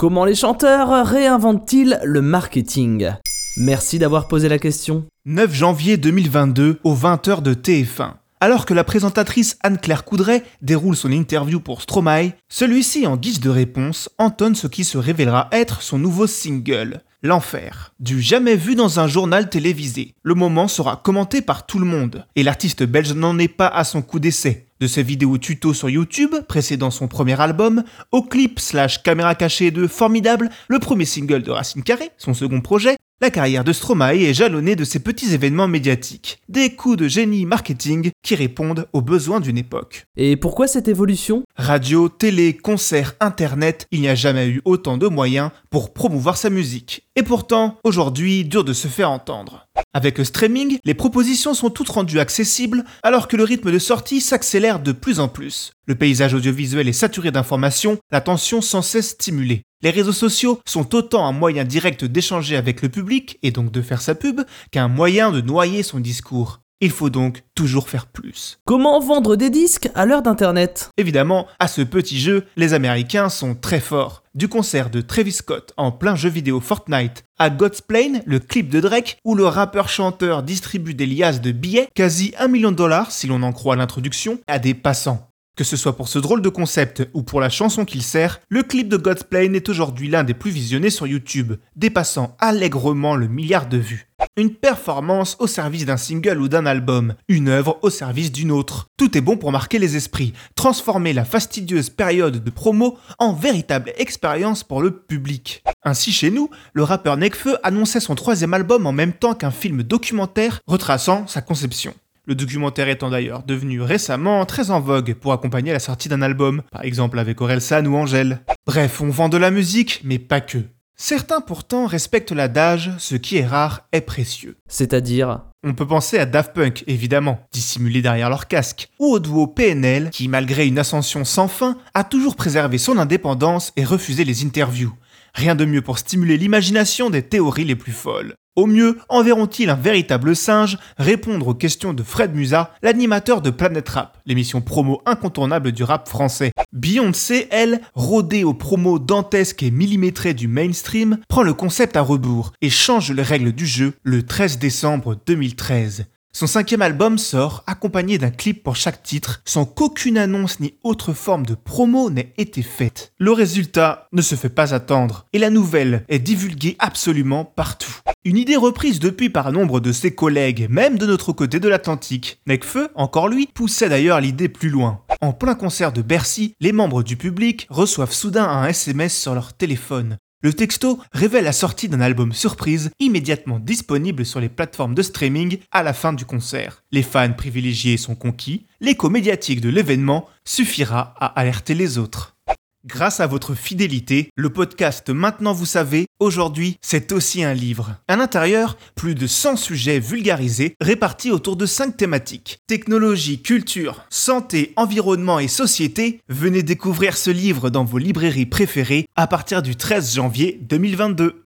Comment les chanteurs réinventent-ils le marketing? Merci d'avoir posé la question. 9 janvier 2022 aux 20h de TF1. Alors que la présentatrice Anne-Claire Coudray déroule son interview pour Stromae, celui-ci, en guise de réponse, entonne ce qui se révélera être son nouveau single, L'Enfer. Du jamais vu dans un journal télévisé. Le moment sera commenté par tout le monde, et l'artiste belge n'en est pas à son coup d'essai. De ses vidéos tuto sur YouTube, précédant son premier album, au clip slash caméra cachée de Formidable, le premier single de Racine Carré, son second projet, la carrière de Stromae est jalonnée de ces petits événements médiatiques, des coups de génie marketing qui répondent aux besoins d'une époque. Et pourquoi cette évolution? Radio, télé, concerts, internet, il n'y a jamais eu autant de moyens pour promouvoir sa musique. Et pourtant, aujourd'hui, dur de se faire entendre. Avec le streaming, les propositions sont toutes rendues accessibles alors que le rythme de sortie s'accélère de plus en plus. Le paysage audiovisuel est saturé d'informations, l'attention sans cesse stimulée. Les réseaux sociaux sont autant un moyen direct d'échanger avec le public et donc de faire sa pub qu'un moyen de noyer son discours. Il faut donc toujours faire plus. Comment vendre des disques à l'heure d'Internet? Évidemment, à ce petit jeu, les Américains sont très forts. Du concert de Travis Scott en plein jeu vidéo Fortnite à God's Plane, le clip de Drake, où le rappeur-chanteur distribue des liasses de billets, quasi un million de dollars si l'on en croit l'introduction, à des passants. Que ce soit pour ce drôle de concept ou pour la chanson qu'il sert, le clip de God's Plane est aujourd'hui l'un des plus visionnés sur YouTube, dépassant allègrement le milliard de vues. Une performance au service d'un single ou d'un album, une œuvre au service d'une autre. Tout est bon pour marquer les esprits, transformer la fastidieuse période de promo en véritable expérience pour le public. Ainsi chez nous, le rappeur Nekfeu annonçait son troisième album en même temps qu'un film documentaire retraçant sa conception. Le documentaire étant d'ailleurs devenu récemment très en vogue pour accompagner la sortie d'un album, par exemple avec Orelsan ou Angèle. Bref, on vend de la musique, mais pas que. Certains pourtant respectent l'adage ce qui est rare est précieux. C'est-à-dire? On peut penser à Daft Punk, évidemment, dissimulé derrière leur casque, ou au duo PNL, qui, malgré une ascension sans fin, a toujours préservé son indépendance et refusé les interviews. Rien de mieux pour stimuler l'imagination des théories les plus folles. Au mieux, enverront-ils un véritable singe répondre aux questions de Fred Musa, l'animateur de Planet Rap, l'émission promo incontournable du rap français. Beyoncé, elle, rodée aux promos dantesques et millimétrées du mainstream, prend le concept à rebours et change les règles du jeu le 13 décembre 2013. Son cinquième album sort accompagné d'un clip pour chaque titre, sans qu'aucune annonce ni autre forme de promo n'ait été faite. Le résultat ne se fait pas attendre, et la nouvelle est divulguée absolument partout. Une idée reprise depuis par nombre de ses collègues, même de notre côté de l'Atlantique. Necfeu, encore lui, poussait d'ailleurs l'idée plus loin. En plein concert de Bercy, les membres du public reçoivent soudain un SMS sur leur téléphone. Le texto révèle la sortie d'un album surprise immédiatement disponible sur les plateformes de streaming à la fin du concert. Les fans privilégiés sont conquis, l'écho médiatique de l'événement suffira à alerter les autres. Grâce à votre fidélité, le podcast Maintenant vous savez, aujourd'hui, c'est aussi un livre. À l'intérieur, plus de 100 sujets vulgarisés répartis autour de 5 thématiques. Technologie, culture, santé, environnement et société. Venez découvrir ce livre dans vos librairies préférées à partir du 13 janvier 2022.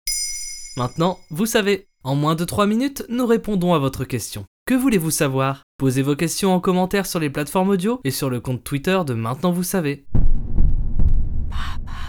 Maintenant, vous savez. En moins de 3 minutes, nous répondons à votre question. Que voulez-vous savoir? Posez vos questions en commentaire sur les plateformes audio et sur le compte Twitter de Maintenant vous savez. 爸爸。